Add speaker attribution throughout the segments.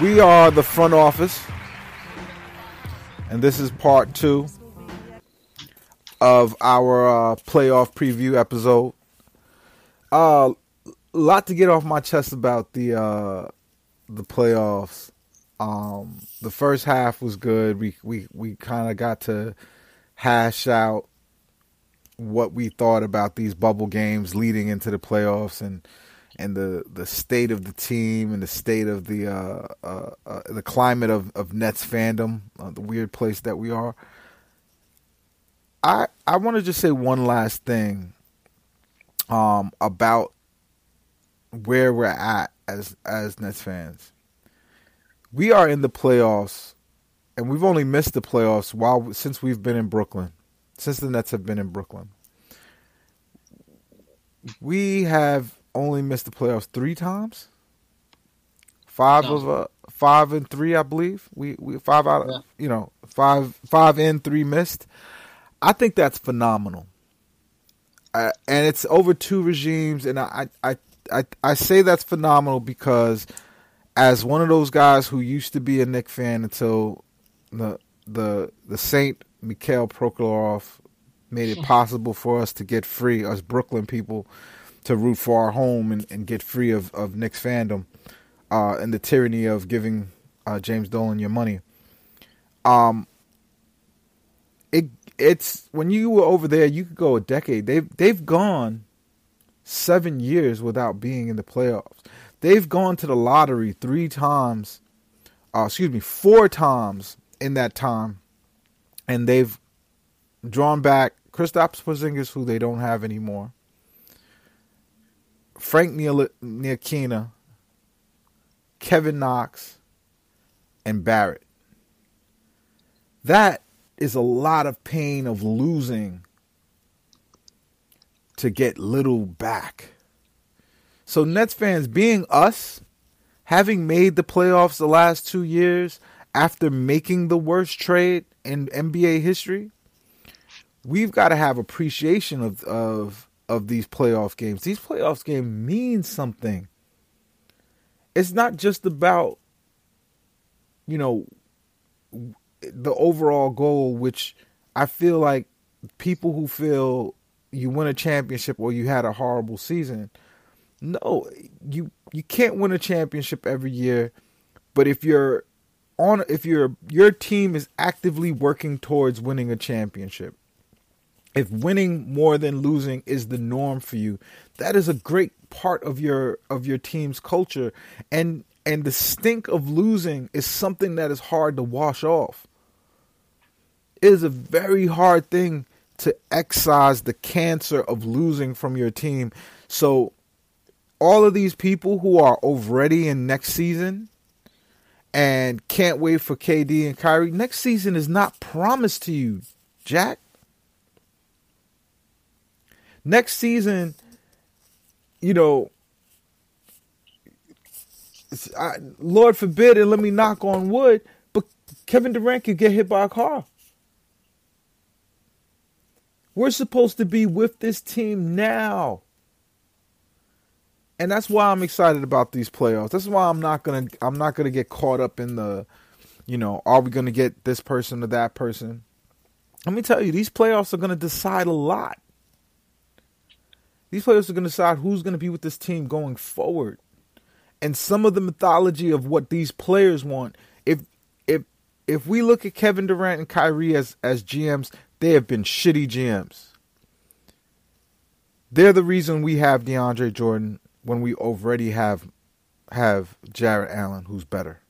Speaker 1: We are the front office, and this is part two of our uh, playoff preview episode. A uh, lot to get off my chest about the uh, the playoffs. Um, the first half was good. We we we kind of got to hash out what we thought about these bubble games leading into the playoffs and and the the state of the team and the state of the uh, uh, uh, the climate of, of Nets fandom, uh, the weird place that we are. I I want to just say one last thing um, about where we're at as as Nets fans. We are in the playoffs, and we've only missed the playoffs while since we've been in Brooklyn, since the Nets have been in Brooklyn. We have only missed the playoffs three times. Five of uh, five and three, I believe. We we five out, yeah. you know, five five and three missed. I think that's phenomenal. Uh, and it's over two regimes, and I, I I I say that's phenomenal because as one of those guys who used to be a Knick fan until the the the Saint Mikhail Prokhorov made it possible for us to get free, us Brooklyn people, to root for our home and, and get free of, of Knicks fandom uh, and the tyranny of giving uh, James Dolan your money. Um, it it's when you were over there, you could go a decade. They've they've gone seven years without being in the playoffs. They've gone to the lottery three times. Uh, excuse me, four times in that time, and they've drawn back Kristaps Porzingis, who they don't have anymore. Frank Ntilikina, Kevin Knox, and Barrett. That is a lot of pain of losing to get little back. So Nets fans being us, having made the playoffs the last 2 years after making the worst trade in NBA history, we've got to have appreciation of of of these playoff games. These playoffs games mean something. It's not just about you know the overall goal which I feel like people who feel you win a championship or you had a horrible season. No, you you can't win a championship every year, but if you're on if your your team is actively working towards winning a championship, if winning more than losing is the norm for you, that is a great part of your of your team's culture and and the stink of losing is something that is hard to wash off. It is a very hard thing to excise the cancer of losing from your team. So all of these people who are already in next season and can't wait for KD and Kyrie, next season is not promised to you, Jack next season, you know, I, Lord forbid, and let me knock on wood, but Kevin Durant could get hit by a car. We're supposed to be with this team now. And that's why I'm excited about these playoffs. That's why I'm not gonna I'm not gonna get caught up in the, you know, are we gonna get this person or that person? Let me tell you, these playoffs are gonna decide a lot. These players are going to decide who's going to be with this team going forward. And some of the mythology of what these players want, if if if we look at Kevin Durant and Kyrie as as GMs, they have been shitty GMs. They're the reason we have DeAndre Jordan when we already have have Jarrett Allen, who's better.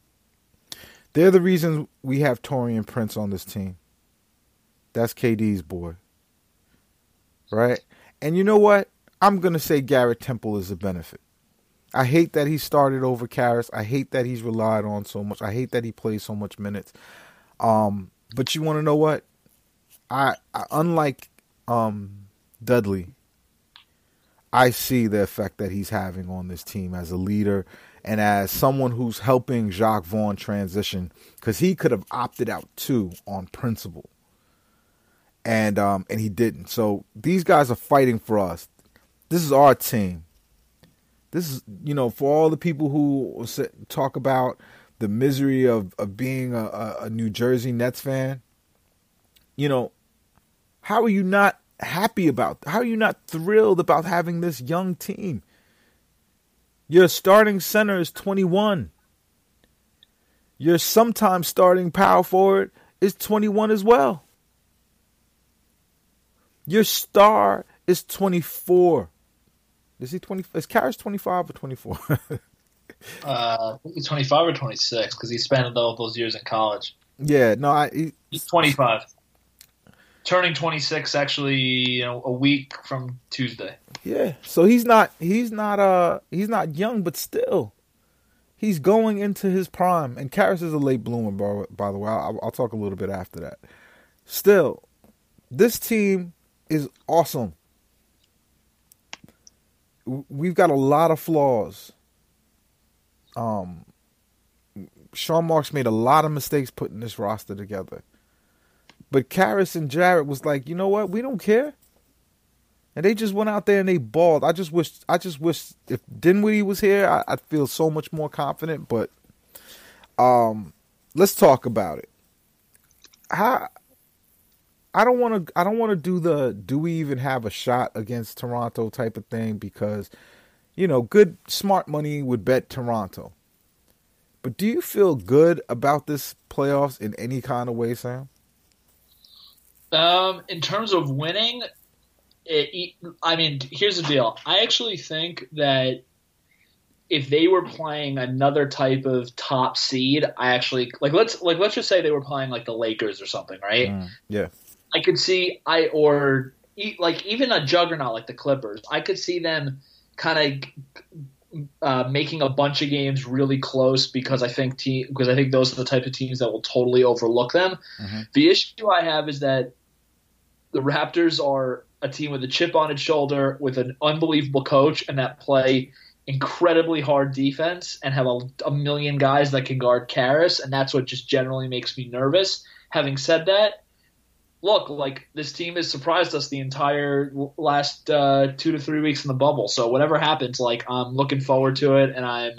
Speaker 1: They're the reason we have Taurean Prince on this team. That's KD's boy. Right? And you know what? I'm going to say Garrett Temple is a benefit. I hate that he started over Caris. I hate that he's relied on so much. I hate that he plays so much minutes. Um, but you want to know what? I, I unlike um, Dudley, I see the effect that he's having on this team as a leader and as someone who's helping Jacques Vaughn transition because he could have opted out too on principle, and um, and he didn't. So these guys are fighting for us. This is our team. This is you know for all the people who talk about the misery of of being a, a New Jersey Nets fan. You know, how are you not happy about? How are you not thrilled about having this young team? Your starting center is 21. Your sometimes starting power forward is 21 as well. Your star is 24. Is he 20? Is Caris 25 or 24?
Speaker 2: uh, he's 25 or 26 because he spent all those years in college.
Speaker 1: Yeah, no, I,
Speaker 2: he, he's 25 turning 26 actually you know a week from Tuesday.
Speaker 1: Yeah. So he's not he's not uh he's not young but still he's going into his prime and Caris is a late bloomer by, by the way. I'll, I'll talk a little bit after that. Still this team is awesome. We've got a lot of flaws. Um Sean Marks made a lot of mistakes putting this roster together. But Caris and Jarrett was like, you know what? We don't care. And they just went out there and they balled. I just wish I just wish if Dinwiddie was here, I, would feel so much more confident. But um let's talk about it. How I don't want to I don't want to do the do we even have a shot against Toronto type of thing because you know, good smart money would bet Toronto. But do you feel good about this playoffs in any kind of way, Sam?
Speaker 2: Um, in terms of winning, it, I mean, here's the deal. I actually think that if they were playing another type of top seed, I actually like let's like let's just say they were playing like the Lakers or something, right?
Speaker 1: Mm, yeah.
Speaker 2: I could see I or like even a juggernaut like the Clippers. I could see them kind of uh, making a bunch of games really close because I think team because I think those are the type of teams that will totally overlook them. Mm-hmm. The issue I have is that the Raptors are a team with a chip on its shoulder, with an unbelievable coach, and that play incredibly hard defense and have a, a million guys that can guard Caris, and that's what just generally makes me nervous. Having said that, look, like this team has surprised us the entire last uh, two to three weeks in the bubble. So whatever happens, like I'm looking forward to it, and I'm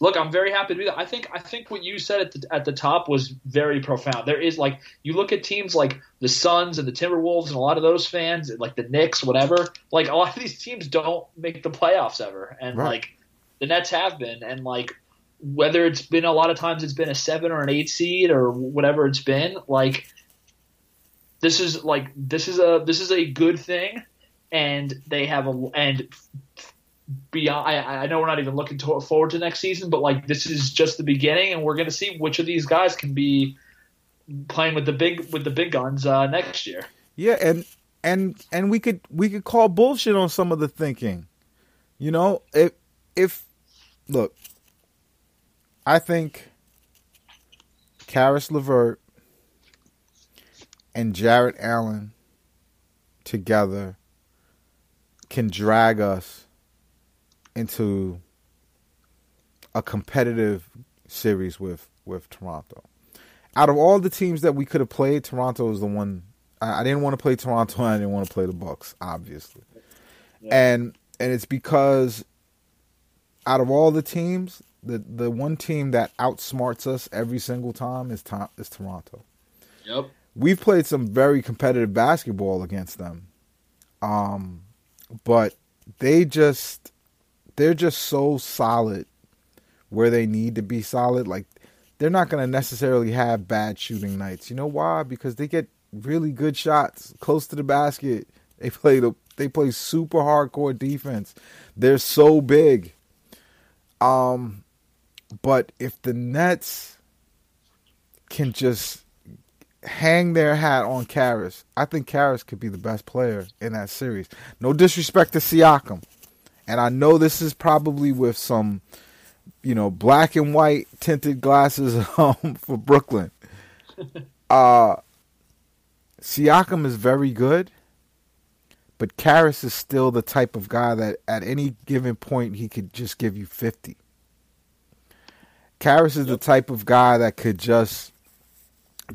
Speaker 2: look, I'm very happy to do that. I think I think what you said at the, at the top was very profound. There is like you look at teams like the Suns and the Timberwolves and a lot of those fans, like the Knicks, whatever. Like a lot of these teams don't make the playoffs ever, and right. like the Nets have been, and like whether it's been a lot of times it's been a seven or an eight seed or whatever it's been, like this is like this is a this is a good thing and they have a and beyond. I, I know we're not even looking to, forward to next season, but like this is just the beginning, and we're to see which of these guys can be playing with the big with the big guns uh, next year.
Speaker 1: Yeah, and and and we could we could call bullshit on some of the thinking. You know, if if look, I think Caris LeVert and Jarrett Allen together can drag us into a competitive series with with Toronto. Out of all the teams that we could have played, Toronto is the one. I, I didn't want to play Toronto. I didn't want to play the Bucks, obviously, yeah. and and it's because out of all the teams, the the one team that outsmarts us every single time is to, is Toronto.
Speaker 2: Yep.
Speaker 1: We've played some very competitive basketball against them. Um, but they just they're just so solid where they need to be solid. Like they're not going to necessarily have bad shooting nights. You know why? Because they get really good shots close to the basket. They play the they play super hardcore defense. They're so big. Um but if the Nets can just hang their hat on Caris, I think Caris could be the best player in that series. No disrespect to Siakam. And I know this is probably with some, you know, black and white tinted glasses um, for Brooklyn. Uh, Siakam is very good, but Caris is still the type of guy that at any given point he could just give you 50. Caris is the type of guy that could just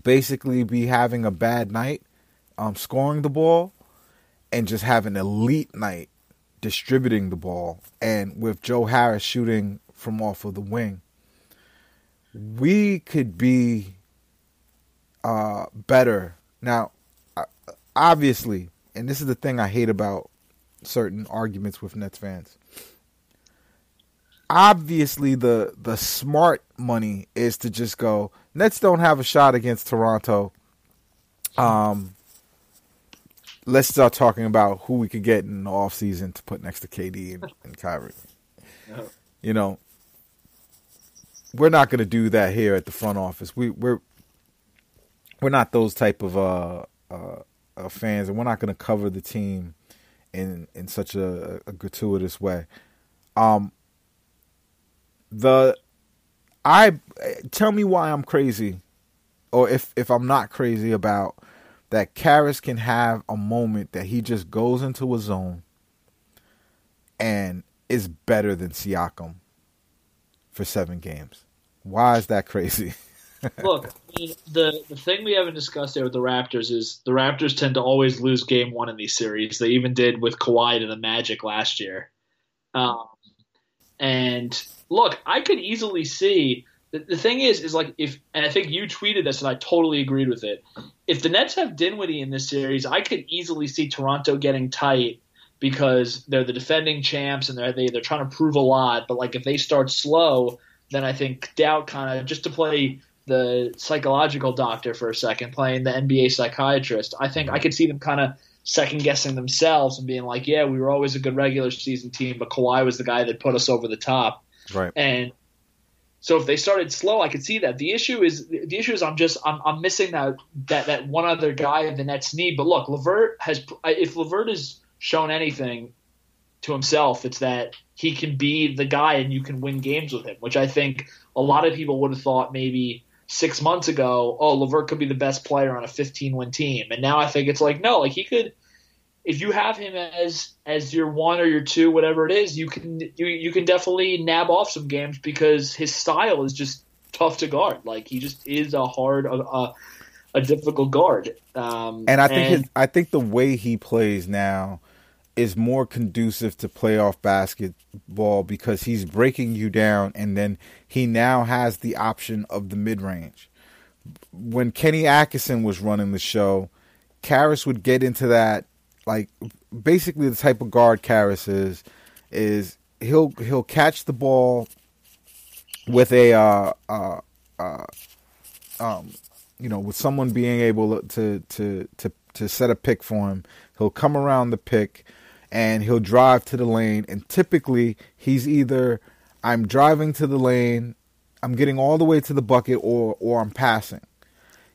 Speaker 1: basically be having a bad night, um, scoring the ball, and just have an elite night distributing the ball. And with Joe Harris shooting from off of the wing, we could be uh, better. Now, obviously, and this is the thing I hate about certain arguments with Nets fans. Obviously, the the smart money is to just go. Nets don't have a shot against Toronto. Um, let's start talking about who we could get in the off season to put next to KD and, and Kyrie. You know, we're not going to do that here at the front office. We we're we're not those type of uh, uh, uh, fans, and we're not going to cover the team in in such a, a gratuitous way. Um, the I tell me why I'm crazy, or if if I'm not crazy about that. Caris can have a moment that he just goes into a zone and is better than Siakam for seven games. Why is that crazy?
Speaker 2: Look, the the thing we haven't discussed there with the Raptors is the Raptors tend to always lose game one in these series. They even did with Kawhi to the Magic last year. Um, and look, I could easily see. The, thing is, is like if, and I think you tweeted this, and I totally agreed with it. If the Nets have Dinwiddie in this series, I could easily see Toronto getting tight because they're the defending champs and they're they, they're trying to prove a lot. But like if they start slow, then I think doubt kind of just to play the psychological doctor for a second, playing the NBA psychiatrist. I think I could see them kind of second guessing themselves and being like, "Yeah, we were always a good regular season team, but Kawhi was the guy that put us over the top."
Speaker 1: Right.
Speaker 2: And so if they started slow, I could see that. The issue is the issue is I'm just I'm, I'm missing that that that one other guy the Nets need. But look, LeVert has if LeVert has shown anything to himself, it's that he can be the guy and you can win games with him, which I think a lot of people would have thought maybe six months ago, oh, LeVert could be the best player on a 15 win team. And now I think it's like, no, like he could, if you have him as as your one or your two, whatever it is, you can you you can definitely nab off some games because his style is just tough to guard. Like he just is a hard a, a, a difficult guard. Um,
Speaker 1: and I think and, his, I think the way he plays now is more conducive to playoff basketball because he's breaking you down and then he now has the option of the mid range. When Kenny Atkinson was running the show, Caris would get into that like basically the type of guard Caris is is he'll he'll catch the ball with a uh, uh, uh, um, you know with someone being able to to to to set a pick for him. He'll come around the pick and he'll drive to the lane. And typically, he's either I'm driving to the lane, I'm getting all the way to the bucket, or or I'm passing.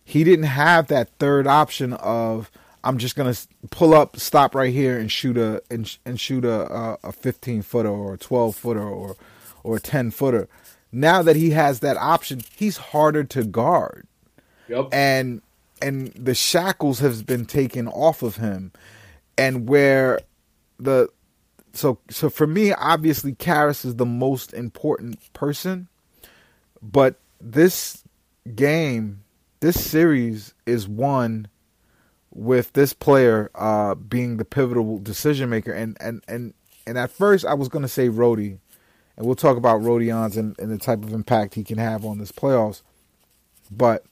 Speaker 1: He didn't have that third option of I'm just gonna pull up, stop right here, and shoot a and, and shoot a a 15 footer or a 12 footer or or a 10 footer. Now that he has that option, he's harder to guard.
Speaker 2: Yep.
Speaker 1: And and the shackles have been taken off of him, and where the so so for me, obviously, Caris is the most important person, but this game, this series is won with this player uh, being the pivotal decision maker. And and and and at first, I was going to say Rody, and we'll talk about Rodions and, and the type of impact he can have on this playoffs. But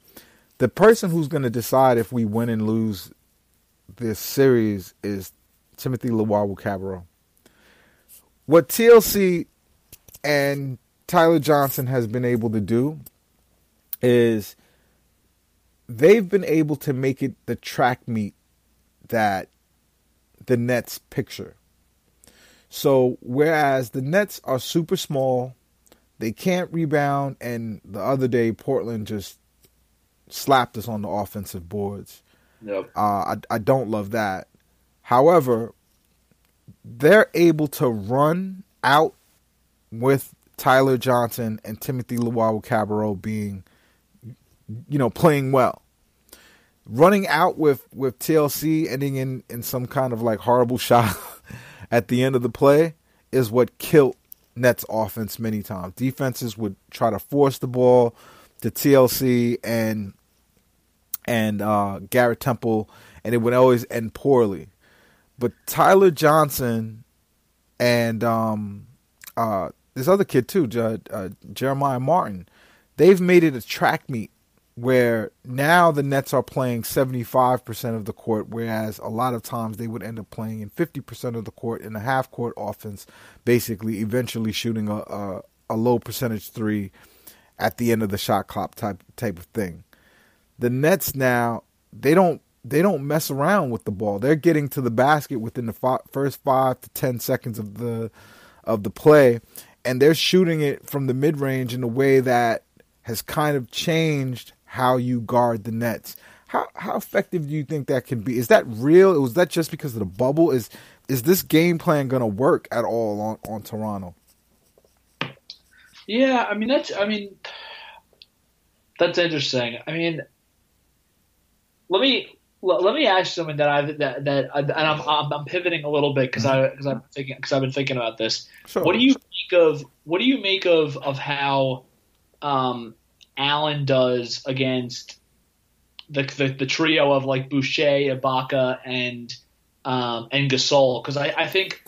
Speaker 1: the person who's going to decide if we win and lose this series is Timothy Luwawu-Cabarrot. What TLC and Tyler Johnson has been able to do is they've been able to make it the track meet that the Nets picture. So whereas the Nets are super small, they can't rebound, and the other day Portland just slapped us on the offensive boards.
Speaker 2: Yep.
Speaker 1: Uh, I I don't love that. However, they're able to run out with Tyler Johnson and Timothy Luwawu-Cabarrot being, you know, playing well. Running out with with TLC ending in in some kind of like horrible shot at the end of the play is what killed Nets offense many times. Defenses would try to force the ball to TLC and and uh, Garrett Temple, and it would always end poorly. But Tyler Johnson and um, uh, this other kid too, uh, Jeremiah Martin, they've made it a track meet where now the Nets are playing 75% of the court, whereas a lot of times they would end up playing in 50% of the court in a half court offense, basically eventually shooting a, a, a low percentage three at the end of the shot clock type type of thing. The Nets now they don't they don't mess around with the ball. They're getting to the basket within the first five to ten seconds of the of the play, and they're shooting it from the mid range in a way that has kind of changed how you guard the Nets. How how effective do you think that can be? Is that real? Was that just because of the bubble? Is is this game plan going to work at all on on Toronto?
Speaker 2: Yeah, I mean that's I mean that's interesting. I mean, let me let me ask something that I that that and I'm I'm, I'm pivoting a little bit because I because I'm thinking because I've been thinking about this. Sure. What do you make of what do you make of of how um, Allen does against the, the, the trio of like Boucher, Ibaka, and um, and Gasol? Because I, I think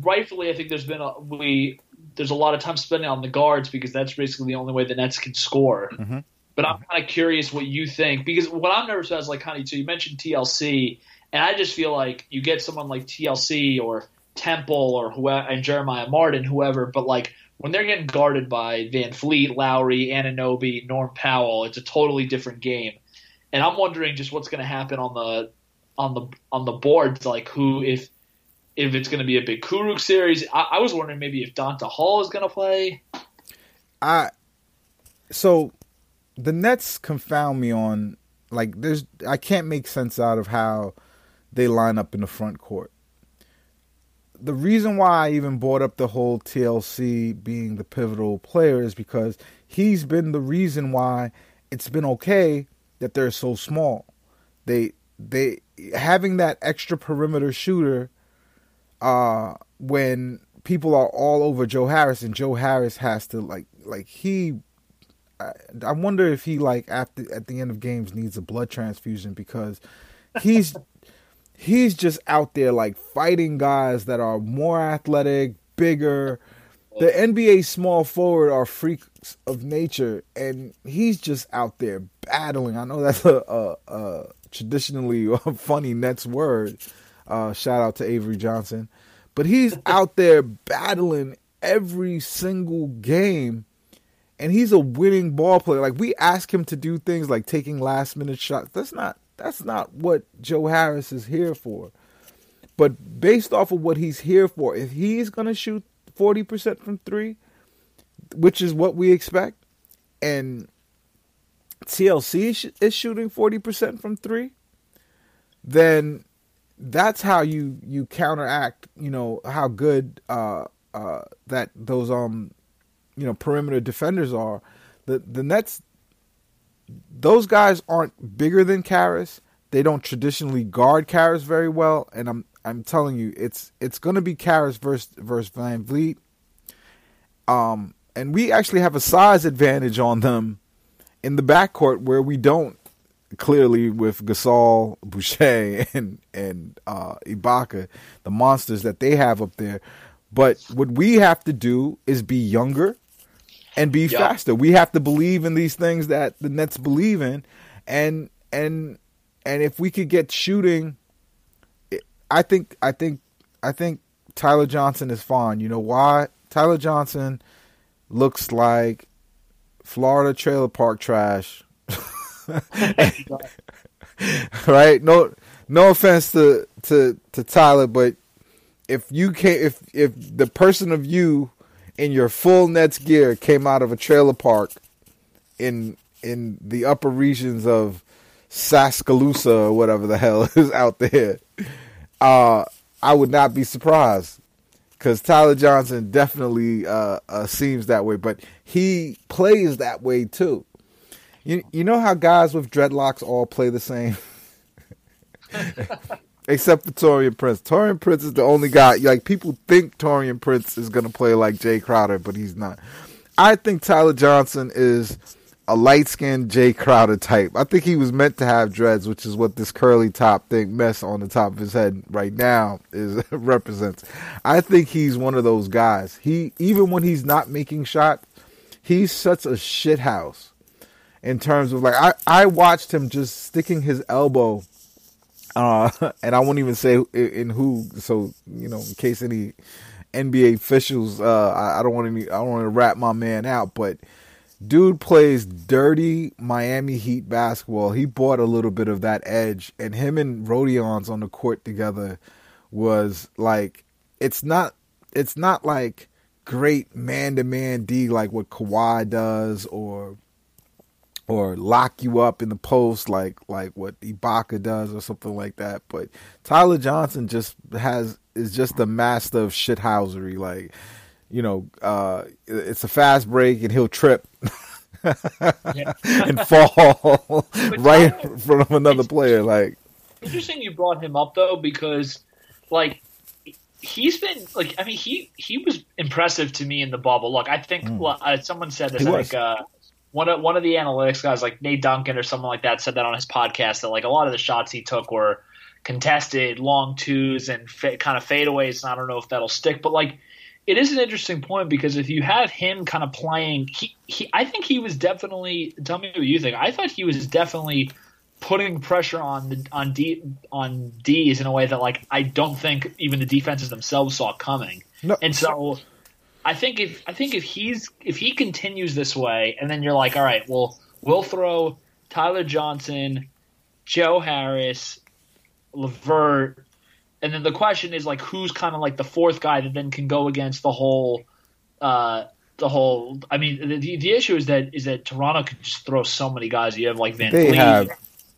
Speaker 2: rightfully I think there's been a we there's a lot of time spending on the guards because that's basically the only way the Nets can score. Mm-hmm. But I'm mm-hmm. kind of curious what you think because what I'm nervous about is like honey, so you mentioned TLC, and I just feel like you get someone like TLC or Temple or whoever and Jeremiah Martin, whoever, but like when they're getting guarded by VanVleet, Lowry, Anunoby, Norm Powell, it's a totally different game. And I'm wondering just what's going to happen on the on the on the boards, like who if if it's going to be a big Kurucs series. I, I was wondering maybe if Donta Hall is going to play.
Speaker 1: I so the Nets confound me on like there's I can't make sense out of how they line up in the front court the reason why I even brought up the whole TLC being the pivotal player is because he's been the reason why it's been okay that they're so small. They they having that extra perimeter shooter uh when people are all over Joe Harris and Joe Harris has to like like he I, I wonder if he like after at the end of games needs a blood transfusion because he's he's just out there like fighting guys that are more athletic, bigger. The NBA small forward are freaks of nature, and he's just out there battling. I know that's a, a, a traditionally funny Nets word. Uh, shout out to Avery Johnson, but he's out there battling every single game, and he's a winning ball player. Like we ask him to do things like taking last minute shots. That's not that's not what Joe Harris is here for. But based off of what he's here for, if he's going to shoot 40% from three, which is what we expect, and TLC is shooting 40% from three, then that's how you, you counteract, you know, how good uh, uh, that those um you know perimeter defenders are. The the Nets those guys aren't bigger than Caris. They don't traditionally guard Caris very well, and I'm I'm telling you, it's it's going to be Caris versus versus VanVleet. Um, and we actually have a size advantage on them in the backcourt where we don't clearly with Gasol, Boucher, and and uh, Ibaka, the monsters that they have up there. But what we have to do is be younger and be yep. faster. We have to believe in these things that the Nets believe in, and and and if we could get shooting, I think I think I think Tyler Johnson is fine. You know why? Tyler Johnson looks like Florida trailer park trash. right? No no offense to, to to Tyler, but if you can if if the person of you in your full Nets gear came out of a trailer park in in the upper regions of Saskalusa or whatever the hell is out there, uh, I would not be surprised because Tyler Johnson definitely uh, uh, seems that way, but he plays that way too. You you know how guys with dreadlocks all play the same, except for Taurean Prince. Taurean Prince is the only guy. Like people think Taurean Prince is gonna play like Jae Crowder, but he's not. I think Tyler Johnson is a light skinned Jae Crowder type. I think he was meant to have dreads, which is what this curly top thing mess on the top of his head right now is represents. I think he's one of those guys. He even when he's not making shots, he's such a shithouse in terms of like I, I watched him just sticking his elbow uh and I won't even say in who so you know in case any NBA officials uh I, I don't want any I don't want to rat my man out but dude plays dirty Miami Heat basketball. He bought a little bit of that edge, and him and Rodions on the court together was like it's not it's not like great man to man D like what Kawhi does or or lock you up in the post like like what Ibaka does or something like that. But Tyler Johnson just has is just a master of shithousery. Like you know, uh, it's a fast break and he'll trip and fall right in front of another player. Like
Speaker 2: interesting, you brought him up though because like he's been like I mean he he was impressive to me in the bubble. Look, I think mm. well, uh, someone said this. He I was. think uh, one of one of the analytics guys, like Nate Duncan or someone like that, said that on his podcast that like a lot of the shots he took were contested, long twos, and fa- kind of fadeaways. And I don't know if that'll stick, but like it is an interesting point because if you have him kind of playing, he, he I think he was definitely. Tell me what you think. I thought he was definitely putting pressure on the on D on D's in a way that like I don't think even the defenses themselves saw coming. No. And so I think if I think if he's if he continues this way, and then you're like, all right, well, we'll throw Tyler Johnson, Joe Harris, LeVert, and then the question is like who's kind of like the fourth guy that then can go against the whole uh the whole I mean the the issue is that is that Toronto can just throw so many guys. You have like Van
Speaker 1: They have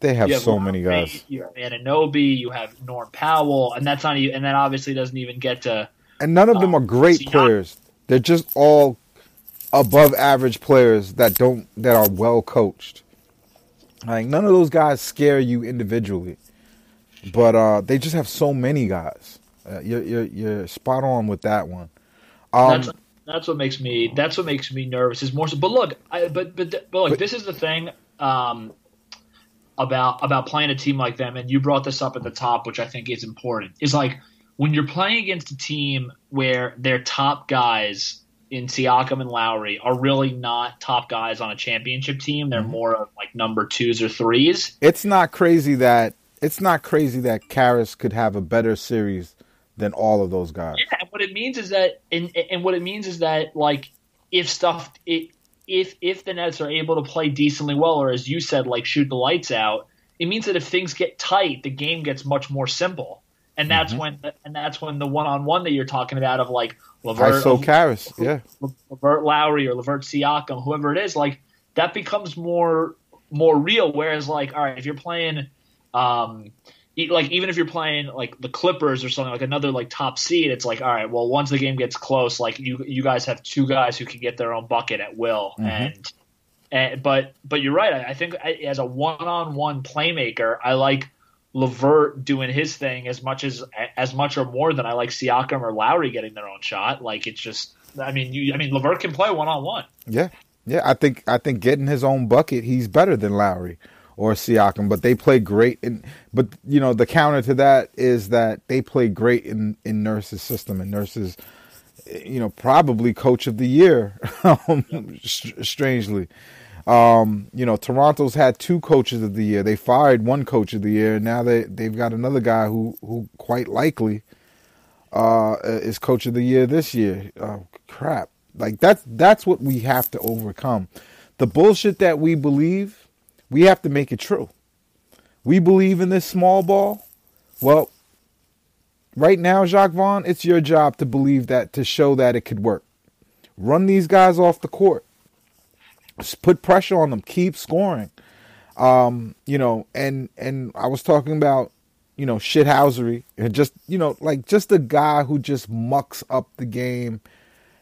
Speaker 1: they have, have so many guys.
Speaker 2: You have Anunoby, you have Norm Powell, and that's not even and that obviously doesn't even get to
Speaker 1: And none of them um, are great players. They're just all above average players that don't that are well coached. Like none of those guys scare you individually. But uh, they just have so many guys. Uh, you're, you're you're spot on with that one.
Speaker 2: Um, that's that's what makes me that's what makes me nervous. Is more so. But look, I, but but but look, but, this is the thing um, about about playing a team like them, and you brought this up at the top, which I think is important. Is like when you're playing against a team where their top guys in Siakam and Lowry are really not top guys on a championship team. They're mm-hmm. more of like number twos or threes.
Speaker 1: It's not crazy that it's not crazy that Caris could have a better series than all of those guys.
Speaker 2: Yeah, and what it means is that, and, and what it means is that, like, if stuff, it, if if the Nets are able to play decently well, or as you said, like shoot the lights out, it means that if things get tight, the game gets much more simple, and that's mm-hmm. when and that's when the one on one that you're talking about of like
Speaker 1: LeVert, so Caris, yeah,
Speaker 2: LeVert Lowry or LeVert Siakam, whoever it is, like that becomes more more real. Whereas, like, all right, if you're playing um, like even if you're playing like the Clippers or something like another like top seed, it's like all right, well once the game gets close, like you you guys have two guys who can get their own bucket at will, mm-hmm. and and but but you're right. I, I think as a one-on-one playmaker, I like LeVert doing his thing as much as as much or more than I like Siakam or Lowry getting their own shot. Like it's just, I mean, you, I mean LeVert can play one-on-one.
Speaker 1: Yeah, yeah. I think I think getting his own bucket, he's better than Lowry or Siakam, but they play great. And but you know the counter to that is that they play great in in Nurse's system, and Nurse's you know probably coach of the year. Um, strangely, um, you know Toronto's had two coaches of the year. They fired one coach of the year, and now they they've got another guy who who quite likely uh, is coach of the year this year. Oh, crap! Like that's that's what we have to overcome. The bullshit that we believe we have to make it true. We believe in this small ball. Well, right now, Jacques Vaughn, it's your job to believe that, to show that it could work. Run these guys off the court. Put pressure on them, keep scoring. Um, you know, and and I was talking about you know shithousery and just you know like just a guy who just mucks up the game,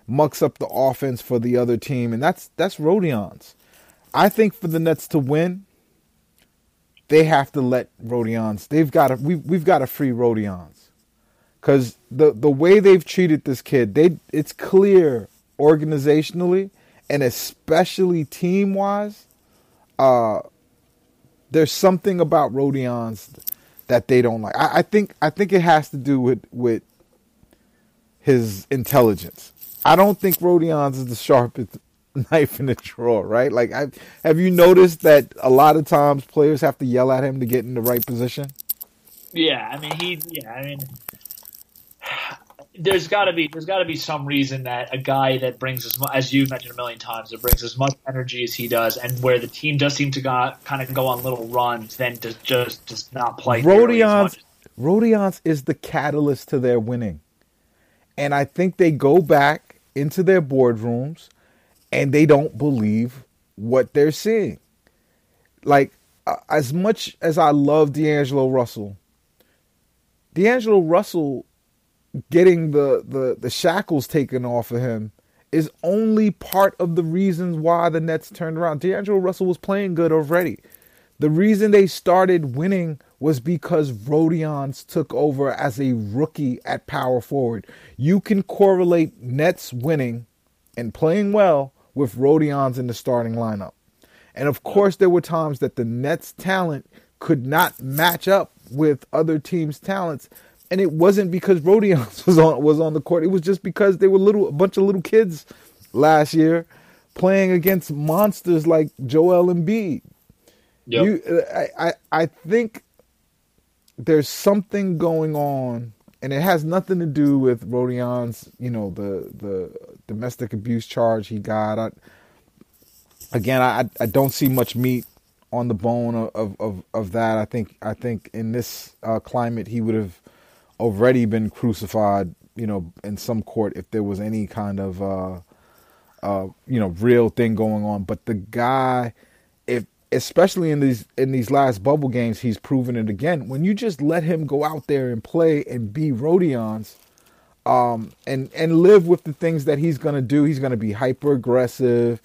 Speaker 1: mucks up the offense for the other team, and that's that's Rodions. I think for the Nets to win, they have to let Rodions. They've got to. We we've got to free Rodions because the the way they've treated this kid, they it's clear organizationally and especially team wise, uh, there's something about Rodions that they don't like. I, I think I think it has to do with with his intelligence. I don't think Rodions is the sharpest knife in the drawer, right? Like, I, have you noticed that a lot of times players have to yell at him to get in the right position?
Speaker 2: Yeah, I mean he. Yeah, I mean there's got to be there's got to be some reason that a guy that brings as much as you've mentioned a million times that brings as much energy as he does, and where the team does seem to go, kind of go on little runs, then just just not play.
Speaker 1: Rodions, Rodions is the catalyst to their winning, and I think they go back into their boardrooms, and they don't believe what they're seeing. Like as much as I love D'Angelo Russell, D'Angelo Russell getting the, the, the shackles taken off of him is only part of the reasons why the Nets turned around. D'Angelo Russell was playing good already. The reason they started winning was because Rodions took over as a rookie at power forward. You can correlate Nets winning and playing well with Rodions in the starting lineup. And of course, there were times that the Nets' talent could not match up with other teams' talents and it wasn't because Rodions was on was on the court. It was just because they were little a bunch of little kids last year playing against monsters like Joel Embiid. Yep. You, I, I I think there's something going on, and it has nothing to do with Rodion's, you know, the the domestic abuse charge he got. I, again, I I don't see much meat on the bone of of, of that. I think I think in this uh, climate he would have already been crucified, you know, in some court if there was any kind of uh uh you know real thing going on. But the guy, if especially in these in these last bubble games, he's proven it again. When you just let him go out there and play and be Rodions, um, and and live with the things that he's gonna do, he's gonna be hyper aggressive.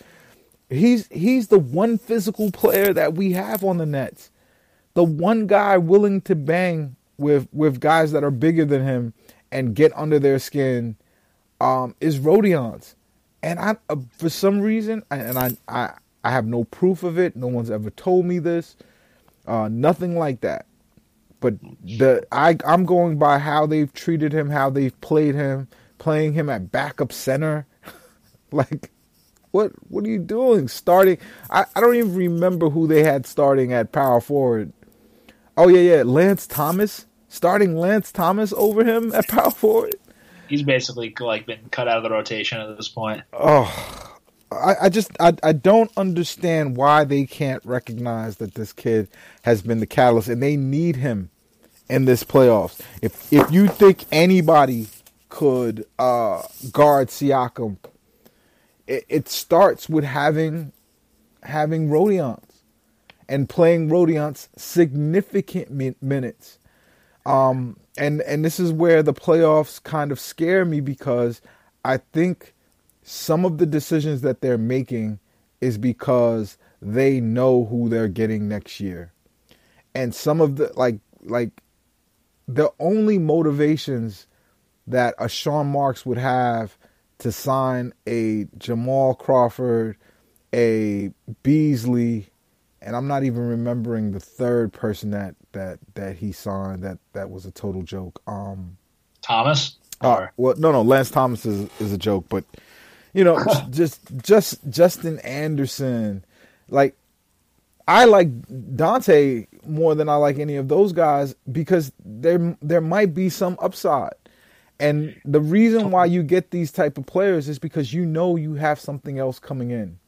Speaker 1: He's he's the one physical player that we have on the Nets. The one guy willing to bang with with guys that are bigger than him and get under their skin um, is Rodions. And I, uh, for some reason, and I, I, I have no proof of it. No one's ever told me this. Uh, nothing like that. But the I, I'm going by how they've treated him, how they've played him, playing him at backup center. like, what, what are you doing? Starting, I, I don't even remember who they had starting at power forward. Oh yeah, yeah, Lance Thomas starting Lance Thomas over him at power forward.
Speaker 2: He's basically like been cut out of the rotation at this point.
Speaker 1: Oh, I, I just I, I don't understand why they can't recognize that this kid has been the catalyst and they need him in this playoffs. If if you think anybody could uh, guard Siakam, it, it starts with having having Rodions and playing Rodions significant min- minutes um, and and this is where the playoffs kind of scare me because I think some of the decisions that they're making is because they know who they're getting next year. And some of the like like the only motivations that a Sean Marks would have to sign a Jamal Crawford, a Beasley, and I'm not even remembering the third person that that that he signed that that was a total joke. Um,
Speaker 2: Thomas.
Speaker 1: Uh, well, no, no, Lance Thomas is is a joke, but you know, just just Justin Anderson, like I like Dante more than I like any of those guys because there there might be some upside. And the reason why you get these type of players is because you know you have something else coming in.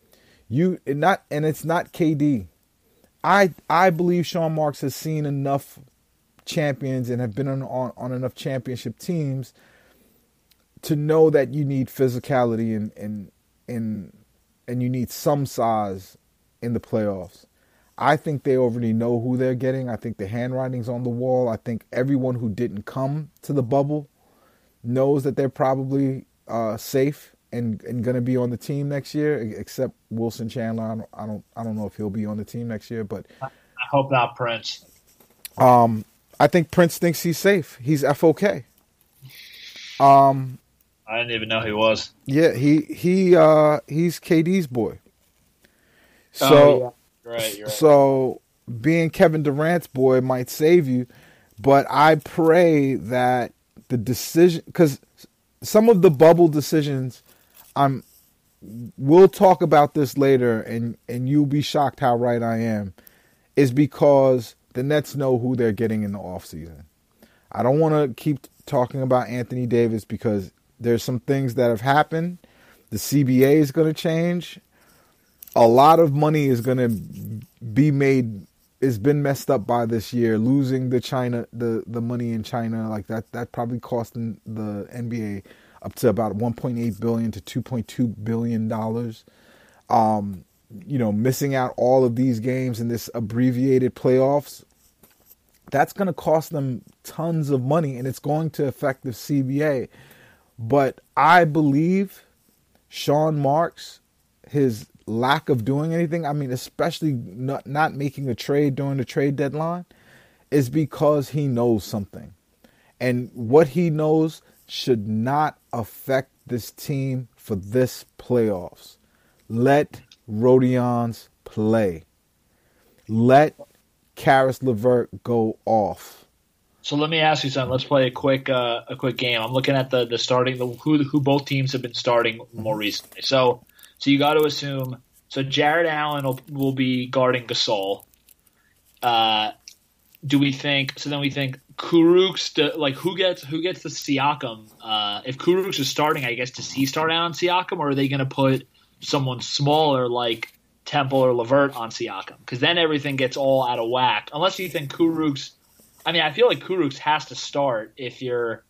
Speaker 1: You not and it's not KD. I I believe Sean Marks has seen enough champions and have been on, on, on enough championship teams to know that you need physicality in in in and you need some size in the playoffs. I think they already know who they're getting. I think the handwriting's on the wall. I think everyone who didn't come to the bubble knows that they're probably uh, safe and, and going to be on the team next year, except Wilson Chandler. I don't, I don't I don't know if he'll be on the team next year, but
Speaker 2: I hope not Prince.
Speaker 1: Um, I think Prince thinks he's safe. He's FOK. Um,
Speaker 2: I didn't even know he was.
Speaker 1: Yeah, he he uh he's KD's boy. So
Speaker 2: oh, yeah. Right, right.
Speaker 1: So being Kevin Durant's boy might save you, but I pray that the decision because some of the bubble decisions, I'm. We'll talk about this later, and and you'll be shocked how right I am, is because the Nets know who they're getting in the offseason. I don't want to keep talking about Anthony Davis because there's some things that have happened. The CBA is going to change a lot of money is going to be made it's been messed up by this year losing the China the the money in China like that that probably cost the NBA up to about 1.8 billion to 2.2 billion dollars um you know missing out all of these games in this abbreviated playoffs that's going to cost them tons of money and it's going to affect the CBA but I believe Sean Marks his lack of doing anything, I mean, especially not, not making a trade during the trade deadline, is because he knows something. And what he knows should not affect this team for this playoffs. Let Rodions play. Let Caris LeVert go off.
Speaker 2: So let me ask you something. Let's play a quick uh, a quick game. I'm looking at the the starting the who who both teams have been starting more recently. So so you got to assume. So Jarrett Allen will, will be guarding Gasol. Uh, do we think? So then we think Kurucs. like who gets who gets the Siakam? Uh, if Kurucs is starting, I guess does he start out on Siakam, or are they going to put someone smaller like Temple or LeVert on Siakam? Because then everything gets all out of whack. Unless you think Kurucs. I mean, I feel like Kurucs has to start if you're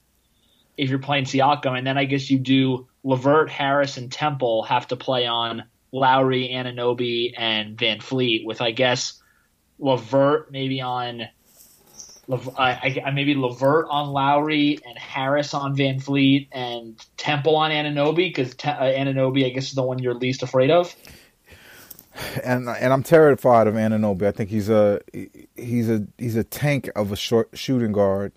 Speaker 2: if you're playing Siakam, and then I guess you do LeVert, Harris, and Temple have to play on Lowry, Anunoby, and VanVleet, with I guess LeVert maybe on I, I, maybe LeVert on Lowry and Harris on VanVleet and Temple on Anunoby because Te- uh, Anunoby I guess is the one you're least afraid of.
Speaker 1: And and I'm terrified of Anunoby. I think he's a he's a he's a tank of a short shooting guard.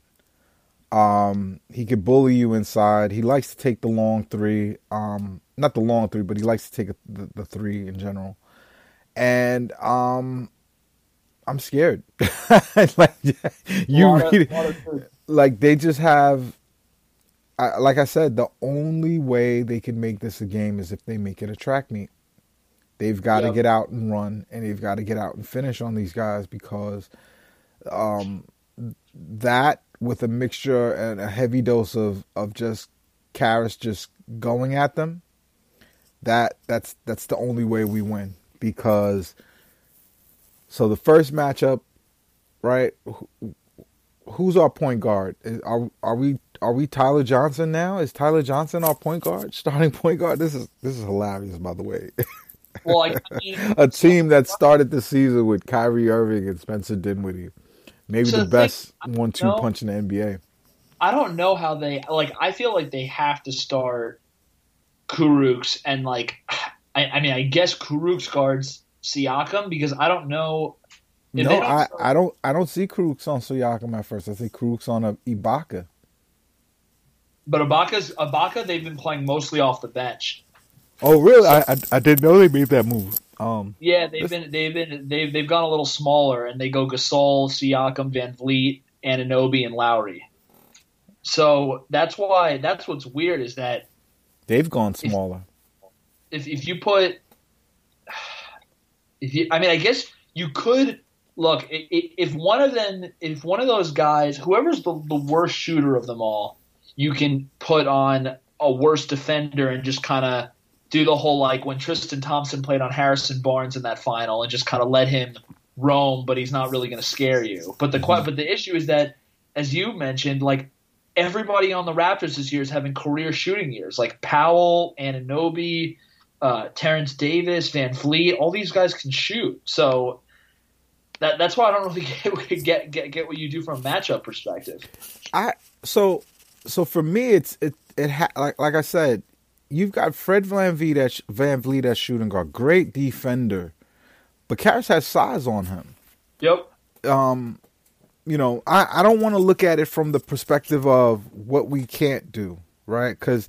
Speaker 1: Um, he could bully you inside. He likes to take the long three. Um, not the long three, but he likes to take a, the, the three in general. And um, I'm scared. like you read it, like they just have. I, like I said, the only way they can make this a game is if they make it a track meet. They've got yep. to get out and run, and they've got to get out and finish on these guys because um, that with a mixture and a heavy dose of of just Caris just going at them, that that's that's the only way we win because so the first matchup, right? Who's our point guard? Are are we are we Tyler Johnson now? Is Tyler Johnson our point guard, starting point guard? This is this is hilarious, by the way.
Speaker 2: Well, I mean,
Speaker 1: a team that started the season with Kyrie Irving and Spencer Dinwiddie. Maybe so the best one-two punch in the NBA.
Speaker 2: I don't know how they like. I feel like they have to start Kurucs and like. I, I mean, I guess Kurucs guards Siakam because I don't know.
Speaker 1: no, don't I, start... I don't. I don't see Kurucs on Siakam at first. I see Kurucs on a Ibaka.
Speaker 2: But Ibaka's Ibaka, they've been playing mostly off the bench.
Speaker 1: Oh, really? So, I, I, I didn't know they made that move. Um,
Speaker 2: yeah, they've been they've been they've they've gone a little smaller, and they go Gasol, Siakam, VanVleet, Anunoby, and Lowry. So that's why that's what's weird is that
Speaker 1: they've gone smaller.
Speaker 2: If if you put, if you, I mean, I guess you could look if one of them, if one of those guys, whoever's the, the worst shooter of them all, you can put on a worse defender and just kind of do the whole like when Tristan Thompson played on Harrison Barnes in that final and just kind of let him roam, but he's not really going to scare you. But the mm-hmm. but the issue is that, as you mentioned, like everybody on the Raptors this year is having career shooting years, like Powell, Anunoby, uh, Terrence Davis, VanVleet, all these guys can shoot. So that that's why I don't really get get get, get what you do from a matchup perspective.
Speaker 1: I so so for me it's it it ha, like like I said, you've got Fred VanVleet at, VanVleet as shooting guard, great defender, but Caris has size on him.
Speaker 2: Yep.
Speaker 1: Um, you know, I I don't want to look at it from the perspective of what we can't do, right? Because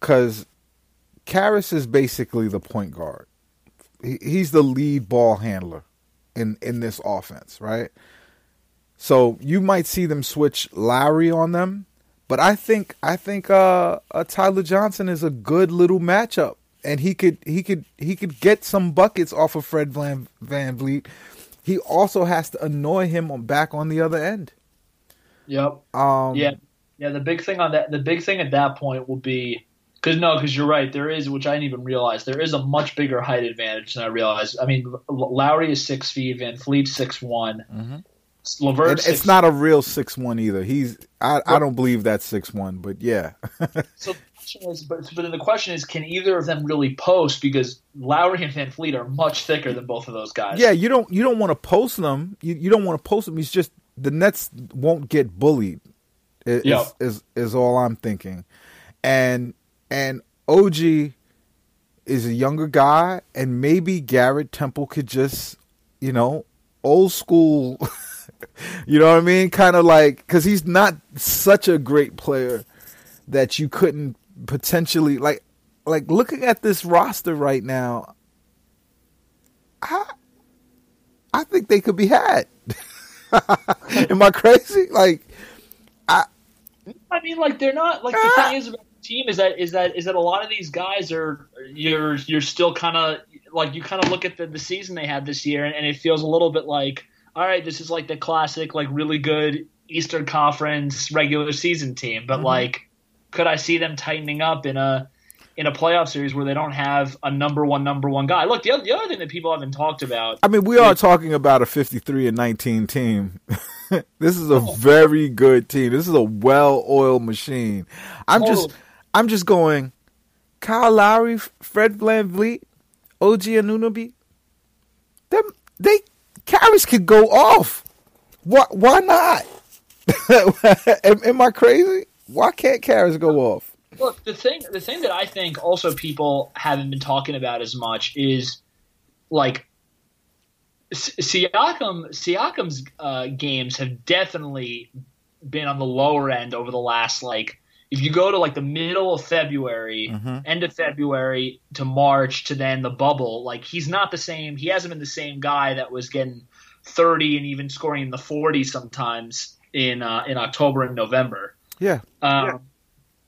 Speaker 1: because Caris is basically the point guard. He, he's the lead ball handler in in this offense, right? So you might see them switch Lowry on them, but I think I think uh, uh, Tyler Johnson is a good little matchup, and he could he could he could get some buckets off of Fred Van VanVleet. He also has to annoy him on back on the other end.
Speaker 2: Yep.
Speaker 1: Um,
Speaker 2: yeah. Yeah. The big thing on that, the big thing at that point will be because no, because you're right. There is, which I didn't even realize, there is a much bigger height advantage than I realized. I mean, Lowry is six feet, VanVleet six one.
Speaker 1: Mm-hmm.
Speaker 2: LeVert,
Speaker 1: it's not a real six one either. He's I, I don't believe that's six one, but yeah.
Speaker 2: so the question is, but, but then the question is, can either of them really post? Because Lowry and VanVleet are much thicker than both of those guys.
Speaker 1: Yeah, you don't you don't want to post them. You you don't want to post them. It's just the Nets won't get bullied. Is,
Speaker 2: Yeah.
Speaker 1: is is all I'm thinking, and and OG is a younger guy, and maybe Garrett Temple could just you know old school. you know what I mean? Kind of like because he's not such a great player that you couldn't potentially like like looking at this roster right now. I I think they could be had. Am I crazy? Like
Speaker 2: I I mean, like they're not like the ah! thing is about team is that is that is that a lot of these guys are you're you're still kind of like you kind of look at the the season they had this year and, and it feels a little bit like all right, this is like the classic like really good Eastern Conference regular season team, but mm-hmm. like could I see them tightening up in a in a playoff series where they don't have a number one number one guy? Look, the other, the other thing that people haven't talked about
Speaker 1: I mean, we are talking about a 53 and 19 team. this is a oh. very good team. This is a well-oiled machine. I'm just
Speaker 2: Oh.
Speaker 1: I'm just going Kyle Lowry, Fred VanVleet, OG Anunoby. Them they Caris could go off. Why why not? am, am I crazy? Why can't Caris go off?
Speaker 2: Look, the thing the thing that I think also people haven't been talking about as much is like Siakam Siakam's uh, games have definitely been on the lower end over the last like if you go to like the middle of February, end of February to March to then the bubble, like he's not the same. He hasn't been the same guy that was getting 30 and even scoring in the 40s sometimes in uh, in October and November.
Speaker 1: Yeah.
Speaker 2: Um,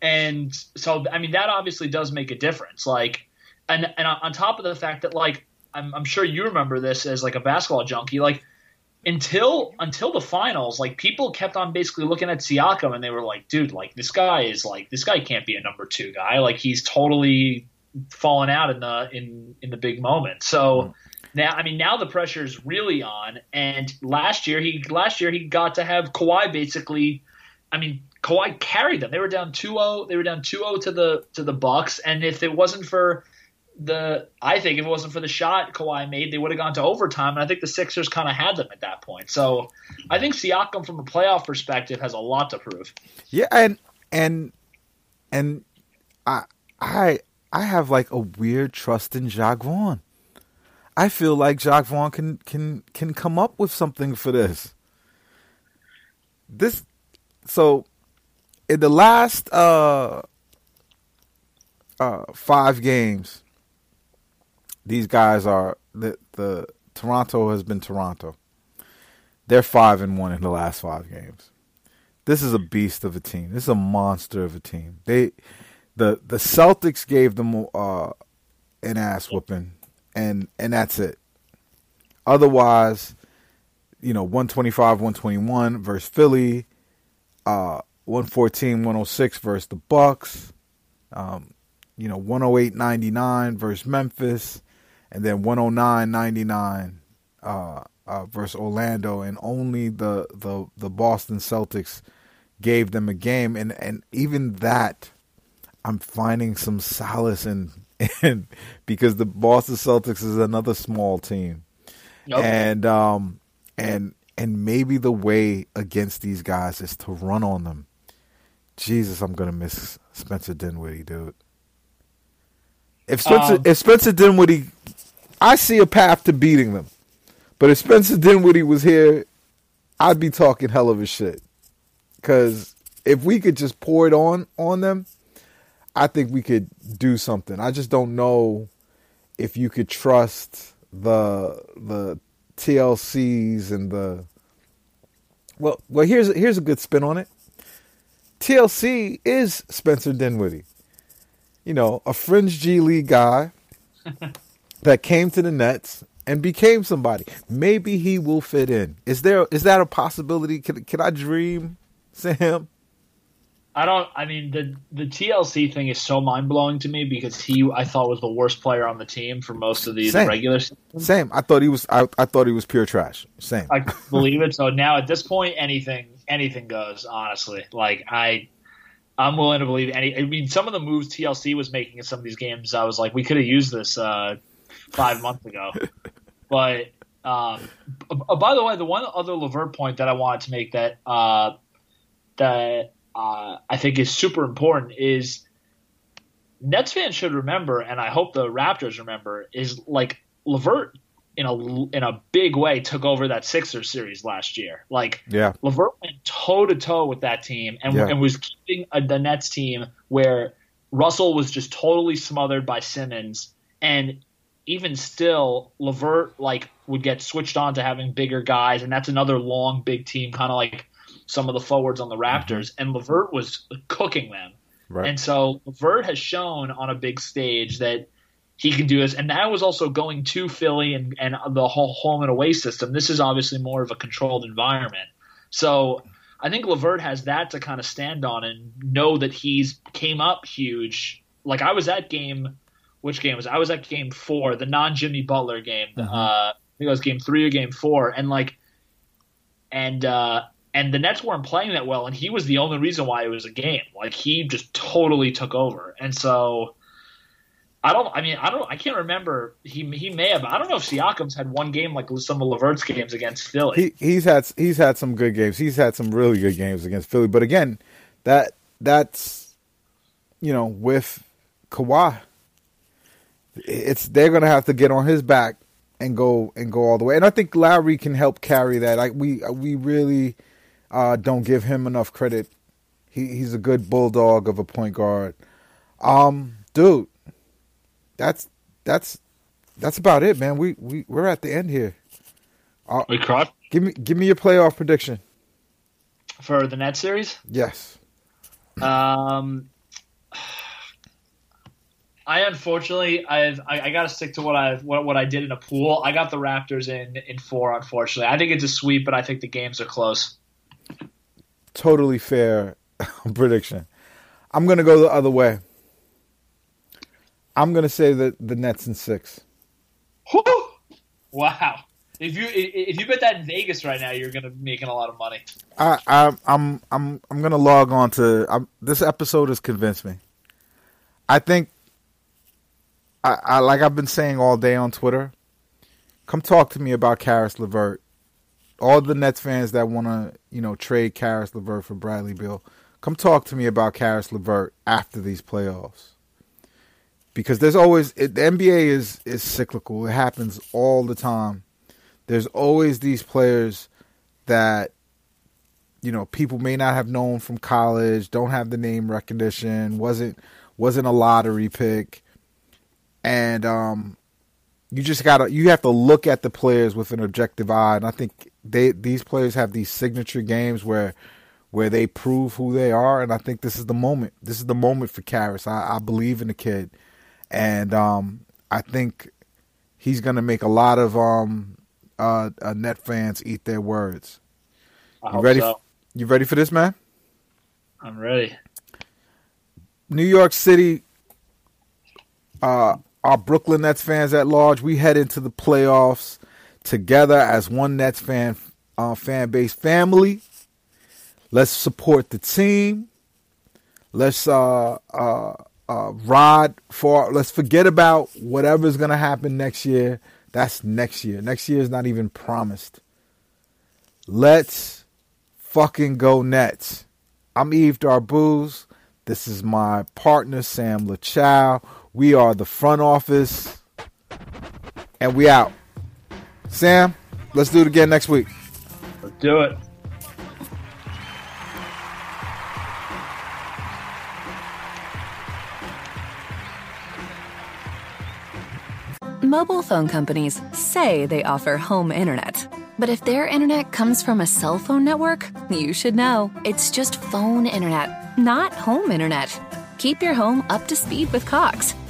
Speaker 2: And so, I mean, that obviously does make a difference. Like, and and on top of the fact that, like, I'm, I'm sure you remember this as like a basketball junkie. Like, until until the finals, like people kept on basically looking at Siakam and they were like, dude, like this guy is like this guy can't be a number two guy. Like he's totally fallen out in the in in the big moment. So. Hmm. Now, I mean, now the pressure is really on. And last year, he last year he got to have Kawhi basically. I mean, Kawhi carried them. They were down 2-0. They were down 2-0 to the to the Bucks. And if it wasn't for the, I think if it wasn't for the shot Kawhi made, they would have gone to overtime. And I think the Sixers kind of had them at that point. So I think Siakam, from a playoff perspective, has a lot to prove.
Speaker 1: Yeah, and and and I I I have like a weird trust in Jacques Vaughn. I feel like Jacques Vaughn can can can come up with something for this. This so in the last uh uh five games, these guys are the the Toronto has been Toronto. They're five and one in the last five games this is a beast of a team. This is a monster of a team. They the the Celtics gave them uh, an ass whooping, and and that's it. Otherwise, you know, 125, 121 versus Philly, uh, 114, 106 versus the Bucks, um, you know, 108, 99 versus Memphis, and then 109.99 uh, uh, versus Orlando, and only the, the, the Boston Celtics gave them a game, and, and even that, I'm finding some solace in and because the Boston Celtics is another small team, and um, and and maybe the way against these guys is to run on them. Jesus, I'm gonna miss Spencer Dinwiddie, dude. If Spencer
Speaker 2: Um,
Speaker 1: if Spencer Dinwiddie, I see a path to beating them, but if Spencer Dinwiddie was here, I'd be talking hell of a shit. Because if we could just pour it on on them, I think we could do something. I just don't know if you could trust the the TLCs and the well well here's here's a good spin on it. TLC is Spencer Dinwiddie. You know, a fringe G League guy that came to the Nets and became somebody. Maybe he will fit in. Is there is that a possibility? Can can I dream, Sam?
Speaker 2: I don't. I mean, the the TLC thing is so mind blowing to me because he, I thought, was the worst player on the team for most of the, the regular season.
Speaker 1: Same. I thought he was. I, I thought he was pure trash. Same.
Speaker 2: I believe it. So now at this point, anything anything goes. Honestly, like I, I'm willing to believe any. I mean, some of the moves TLC was making in some of these games, I was like, we could have used this uh, five months ago. but um, b- by the way, the one other LeVert point that I wanted to make that uh, that uh, I think is super important is Nets fans should remember, and I hope the Raptors remember, is like LeVert in a in a big way took over that Sixers series last year. Like
Speaker 1: yeah.
Speaker 2: LeVert went toe to toe with that team and,
Speaker 1: Yeah.
Speaker 2: and was keeping a, the Nets team where Russell was just totally smothered by Simmons, and even still, LeVert like would get switched on to having bigger guys, and that's another long, big team, kind of like some of the forwards on the mm-hmm. Raptors. And LeVert was cooking them.
Speaker 1: Right.
Speaker 2: And so LeVert has shown on a big stage that he can do this. And that was also going to Philly and, and the whole home and away system. This is obviously more of a controlled environment. So I think LeVert has that to kind of stand on and know that he's came up huge. Like I was at game, which game was I was at game four, the non Jimmy Butler game. Uh, I think it was game three or game four, and like, and uh, and the Nets weren't playing that well, and he was the only reason why it was a game. Like he just totally took over, and so I don't. I mean, I don't. I can't remember. He he may have. I don't know if Siakam's had one game like some of LeVert's games against Philly.
Speaker 1: he he's had he's had some good games. He's had some really good games against Philly. But again, that that's you know with Kawhi, it's they're gonna have to get on his back and go and go all the way. And I think Lowry can help carry that. Like we we really uh, don't give him enough credit. He he's a good bulldog of a point guard. Um, dude, that's that's that's about it, man. We we we're at the end here.
Speaker 2: we crushed
Speaker 1: Give me give me your playoff prediction.
Speaker 2: for the Nets series.
Speaker 1: Yes.
Speaker 2: Um, I unfortunately I've I, I got to stick to what I what, what I did in a pool. I got the Raptors in in four. Unfortunately, I think it's a sweep, but I think the games are close.
Speaker 1: Totally fair prediction. I'm gonna go the other way. I'm gonna say that the Nets in six.
Speaker 2: Whew! Wow. If you if you bet that in Vegas right now, you're gonna be making a lot of money.
Speaker 1: I, I I'm I'm I'm gonna log on to I'm, this episode has convinced me. I think I, I like I've been saying all day on Twitter. Come talk to me about Caris LeVert. All the Nets fans that want to you know trade Caris LeVert for Bradley Beal, come talk to me about Caris LeVert after these playoffs. Because there's always it, the NBA is is cyclical. It happens all the time. There's always these players that you know people may not have known from college, don't have the name recognition, wasn't wasn't a lottery pick, and um, you just gotta you have to look at the players with an objective eye, and I think they these players have these signature games where where they prove who they are, and I think this is the moment. This is the moment for Caris. I, I believe in the kid, and um, I think he's gonna make a lot of um, uh, uh, net fans eat their words.
Speaker 2: I
Speaker 1: You ready?
Speaker 2: so.
Speaker 1: You ready for this, man?
Speaker 2: I'm ready.
Speaker 1: New York City, uh, our Brooklyn Nets fans at large, we head into the playoffs together as one Nets fan uh, fan base family. Let's support the team. Let's uh, uh, uh, rod for. Let's forget about whatever's gonna happen next year. That's next year. Next year is not even promised. Let's fucking go Nets. I'm Yves Darbouze. This is my partner Sam LaChow. We are the front office, and we out. Sam, let's do it again next week.
Speaker 2: Let's do it.
Speaker 3: Mobile phone companies say they offer home internet. But if their internet comes from a cell phone network, you should know. It's just phone internet, not home internet. Keep your home up to speed with Cox.